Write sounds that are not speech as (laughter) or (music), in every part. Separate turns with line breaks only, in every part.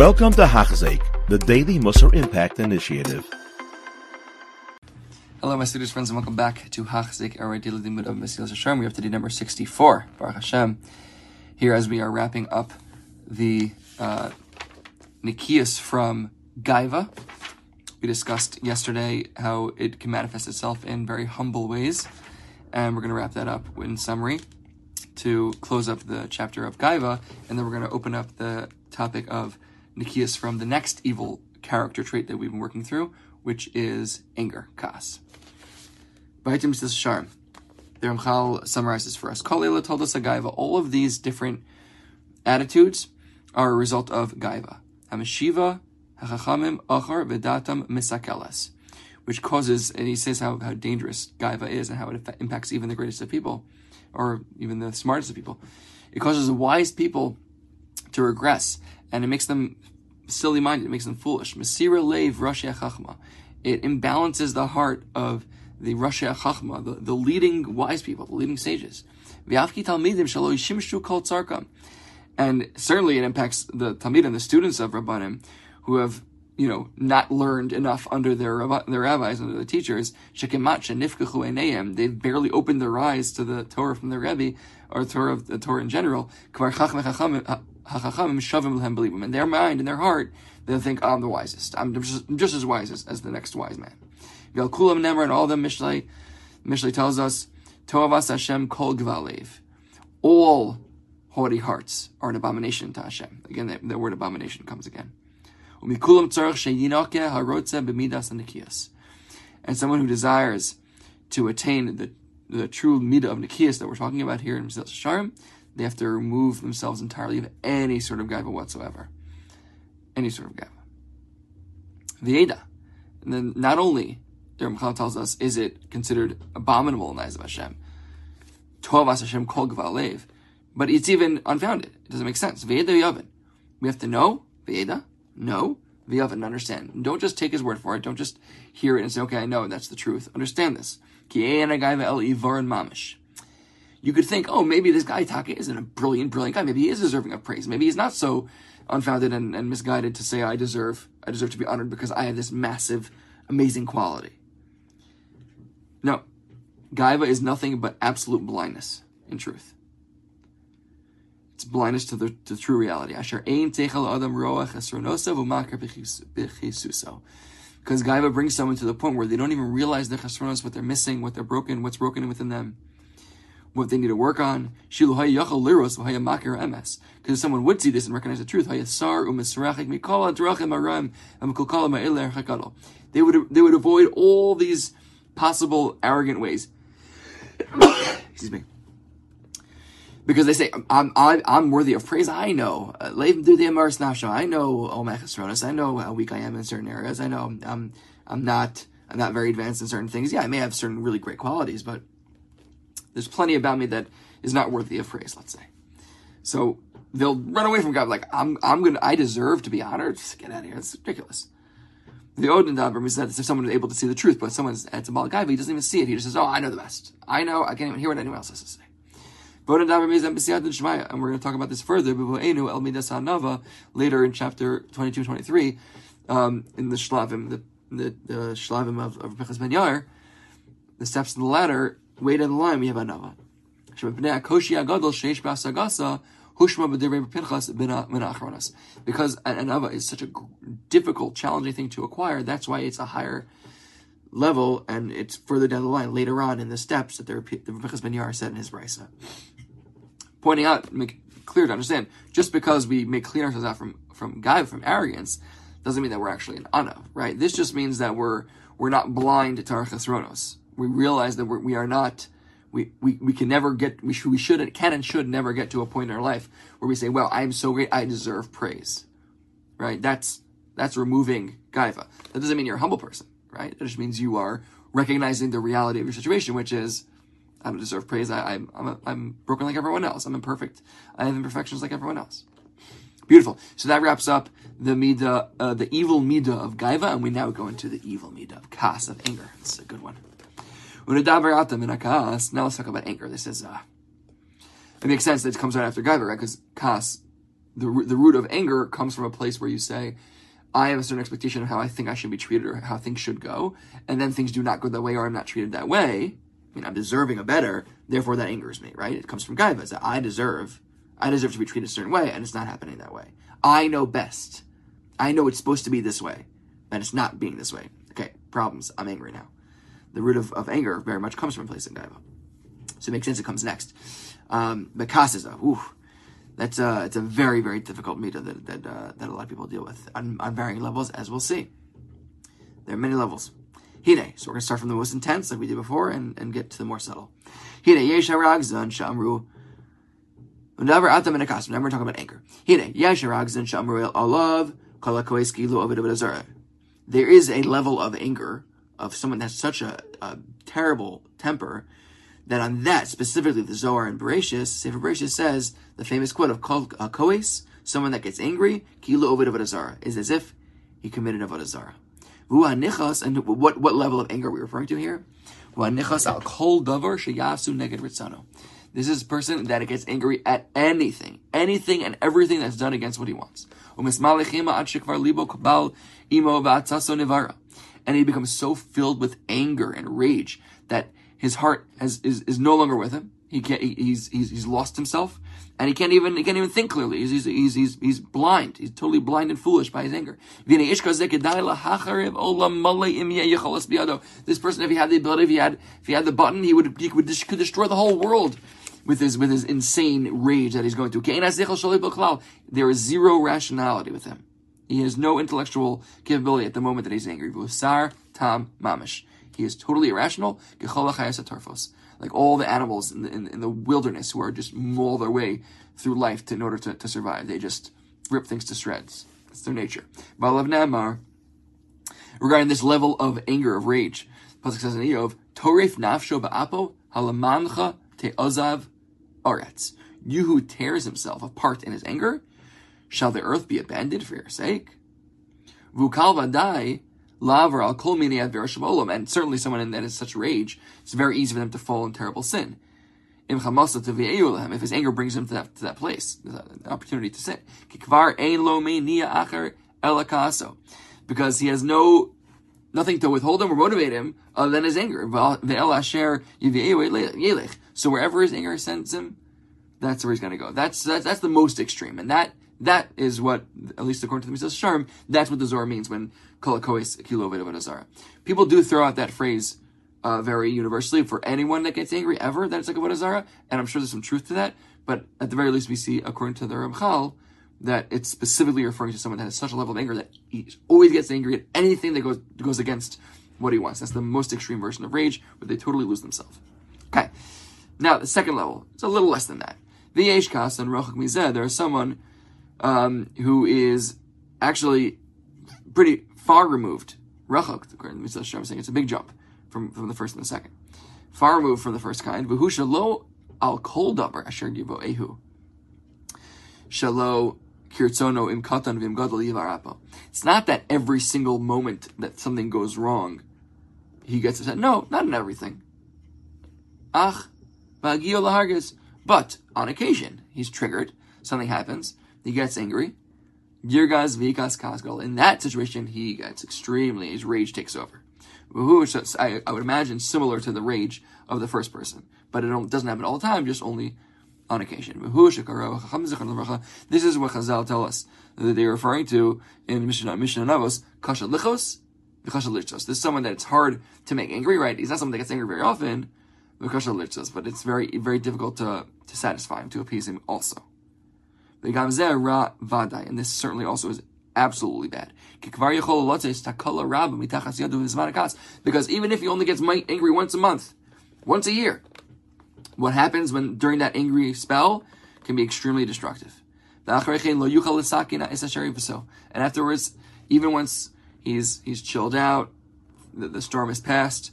Welcome to Hachzik, the Daily Musar Impact Initiative.
Hello, my students, friends, and welcome back to Hachzik, our daily limit of Mesilas Yesharim. We have today number 64, Baruch Hashem. Here, as we are wrapping up the uh, Nikias from Gaiva, we discussed yesterday how it can manifest itself in very humble ways, and we're going to wrap that up in summary to close up the chapter of Gaiva, and then we're going to open up the topic of Nikias from the next evil character trait that we've been working through, which is anger, kas. Baitim says Sharm. The Ramchal summarizes for us. Kol told us a gaiva. All of these different attitudes are a result of gaiva. Hamashiva, hachachamim, achar, vedatam, misakelas. Which causes, and he says how, how dangerous gaiva is and how it impacts even the greatest of people, or even the smartest of people. It causes the wise people to regress, and it makes them silly minded, it makes them foolish. Masira leiv. It imbalances the heart of the Rashi the, the leading wise people, the leading sages. And certainly it impacts the Talmidim, the students of Rabbanim, who have, you know, not learned enough under their, their rabbis, under the teachers. They've barely opened their eyes to the Torah from their Rebbe, or Torah the Torah in general. In their mind, in their heart, they'll think, I'm the wisest. I'm just, I'm just as wise as, as the next wise man. Kulam Nemar and all the Mishlei, Mishlei tells us, Toavas Hashem Kol Gvalev. All haughty hearts are an abomination to Hashem. Again, the, the word abomination comes again. Umikulam Tzarech Sheyinoke Harotze B'midas Nikias. And someone who desires to attain the, the true midah of Nikias that we're talking about here in Mesilas Yesharim, they have to remove themselves entirely of any sort of gaiva whatsoever. Any sort of gaiva. Vieda. And then not only the Ramchal tells us, is it considered abominable in the eyes of Hashem? Tovas Hashem kol gvalev. But it's even unfounded. It doesn't make sense. V'yeda v'yaven. We have to know, v'yeda, know, v'yaven, understand. And don't just take his word for it. Don't just hear it and say, okay, I know, that's the truth. Understand this. Ki el mamish. You could think, oh, maybe this guy Taka isn't a brilliant, brilliant guy. Maybe he is deserving of praise. Maybe he's not so unfounded and, and misguided to say I deserve I deserve to be honored because I have this massive, amazing quality. No. Gaiva is nothing but absolute blindness, in truth. It's blindness to the, to true reality. Asher ein techel adam roach Because Gaiva brings someone to the point where they don't even realize their chesronos, what they're missing, what they're broken, what's broken within them, what they need to work on. Because if someone would see this and recognize the truth, U'M they would they would avoid all these possible arrogant ways. (coughs) Excuse me. Because they say, I'm, I'm, I'm worthy of praise. I know. I know. I know how weak I am in certain areas. I know I'm, I'm not, I'm not very advanced in certain things. Yeah, I may have certain really great qualities, but there's plenty about me that is not worthy of praise, let's say. So they'll run away from God like, I'm, I'm gonna, I deserve to be honored. Just get out of here. It's ridiculous. The Odin Davar is that if someone is able to see the truth, but someone's at a Baal he doesn't even see it. He just says, "Oh, I know the best. I know. I can't even hear what anyone else has to say." Odin Davar is and we're going to talk about this further. Bibu'enu El Midasanava, later in chapter 22, 23, um, in the Shlavim, the the, the Shlavim of, of Pinchas Ben Yair, the steps of the ladder, way down the line, we have Anava. Because an anava is such a difficult, challenging thing to acquire, that's why it's a higher level and it's further down the line, later on in the steps that the, Pinchas Ben Yair said in his Brisa. Pointing out, make clear to understand, just because we make clean ourselves out from, from guy, from arrogance, doesn't mean that we're actually an anav, right? This just means that we're, we're not blind to our chesronos. We realize that we're, we are not we, we, we can never get, we should, we should, can and should never get to a point in our life where we say, well, I am so great, I deserve praise. Right? That's, that's removing gaiva. That doesn't mean you're a humble person, right? It just means you are recognizing the reality of your situation, which is, I don't deserve praise. I, I'm, I'm, a, I'm broken like everyone else. I'm imperfect. I have imperfections like everyone else. Beautiful. So that wraps up the midah, uh, the evil midah of gaiva, and we now go into the evil midah of kas, of anger. It's a good one. Now let's talk about anger. This is, uh, it makes sense that it comes right after Gaiva, right? Because Kas, the the root of anger comes from a place where you say, I have a certain expectation of how I think I should be treated or how things should go, and then things do not go that way or I'm not treated that way. I mean, I'm deserving a better, therefore that angers me, right? It comes from gaiva, that I deserve, I deserve to be treated a certain way, and it's not happening that way. I know best. I know it's supposed to be this way, and it's not being this way. Okay, problems. I'm angry now. The root of, of anger very much comes from a place in gaiva. So it makes sense it comes next. Um, Bekasiza, ooh, that's a, it's a very, very difficult meter that, that, uh, that a lot of people deal with on, on varying levels, as we'll see. There are many levels. Hine, so we're going to start from the most intense, like we did before, and, and get to the more subtle. Hine, Yesha Ragzan Shamru. Whenever Atam and Akas, whenever we're talking about anger. Hine, Yesha Ragzan Shamru Alav, Kalakoeski Lu Ovid There is a level of anger of someone that's such a, a terrible temper that on that, specifically the Zohar and Bereshis, Sefer Bereshis says, the famous quote of Kol uh, someone that gets angry, Kilu Ovid Avodah is as if he committed Avodah Zarah. And what, what level of anger are we referring to here? Vuanichas al kol davar sheyasu neged ritzano. This is a person that gets angry at anything, anything and everything that's done against what he wants. And he becomes so filled with anger and rage that his heart has, is, is no longer with him. He can't, he's, he's, he's lost himself and he can't even, he can't even think clearly. He's, he's, he's, he's, he's blind. He's totally blind and foolish by his anger. This person, if he had the ability, if he had, if he had the button, he would, he would, could destroy the whole world with his, with his insane rage that he's going through. There is zero rationality with him. He has no intellectual capability at the moment that he's angry. Vusar tam mamish. He is totally irrational. Like all the animals in the, in, in the wilderness who are just maul their way through life to, in order to, to survive. They just rip things to shreds. It's their nature. Namar, regarding this level of anger, of rage, Pasuk says in Iyov, Toref nafsho ba'apo halamancha te'ozav aretz. You who tears himself apart in his anger, shall the earth be abandoned for your sake? Vukal vadai kol and certainly someone in that is such rage, it's very easy for them to fall in terrible sin. If his anger brings him to that, to that place, an opportunity to sin. Because he has no nothing to withhold him or motivate him other than his anger. So wherever his anger sends him, that's where he's going to go. That's, that's that's the most extreme, and that that is what, at least according to the Mesilas Yesharim, that's what the Zohar means when kolakois kilo Zara. People do throw out that phrase uh, very universally for anyone that gets angry ever that it's like a Zara, and I'm sure there's some truth to that. But at the very least, we see according to the Ramchal that it's specifically referring to someone that has such a level of anger that he always gets angry at anything that goes goes against what he wants. That's the most extreme version of rage, where they totally lose themselves. Okay, now the second level, it's a little less than that. The Yeshkas and Rochak Mizeh, there is someone um, who is actually pretty far removed. Rachok, according to Mesilas saying it's a big jump from, from the first and the second. Far removed from the first kind. V'hu lo al kol davar asher givo ehu. Shalo im katan v'im gadol yivarapo. It's not that every single moment that something goes wrong, he gets upset. No, not in everything. Ach. But on occasion, he's triggered. Something happens he gets angry. Girgaz Vikas Kasgal. In that situation, he gets extremely, his rage takes over. I, would imagine similar to the rage of the first person, but it doesn't happen all the time, just only on occasion. This is what Chazal tell us that they're referring to in Mishnah, Mishnah Navos, Kasha Lichos. This is someone that it's hard to make angry, right? He's not someone that gets angry very often, but it's very, very difficult to, to satisfy him, to appease him also. And this certainly also is absolutely bad. Because even if he only gets angry once a month, once a year, what happens when during that angry spell can be extremely destructive. And afterwards, even once he's he's chilled out, the, the storm has passed,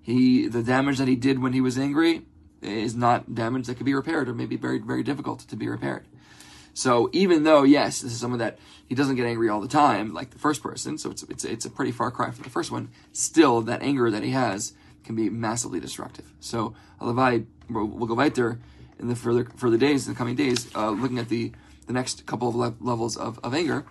he the damage that he did when he was angry is not damage that can be repaired, or maybe very very difficult to be repaired. So even though, yes, this is someone that he doesn't get angry all the time, like the first person, so it's, it's, it's a pretty far cry from the first one, still that anger that he has can be massively destructive. So Alavai, we'll, we'll go right there in the further, further days, in the coming days, uh, looking at the the next couple of le- levels of, of anger.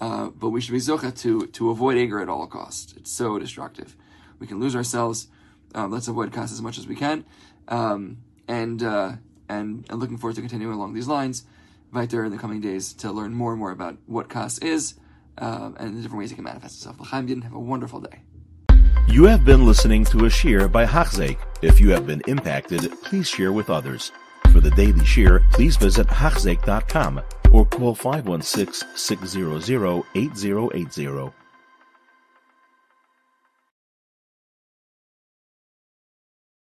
Uh, but we should be zocha to to avoid anger at all costs. It's so destructive. We can lose ourselves. Um, let's avoid kas as much as we can, um, and, uh, and and looking forward to continuing along these lines, weiter in the coming days to learn more and more about what kas is um, and the different ways it can manifest itself. Have a wonderful day.
You have been listening to a shiur by Hachzeik. If you have been impacted, please share with others. For the daily shiur, please visit Hachzeik.com or call 516 600 8080.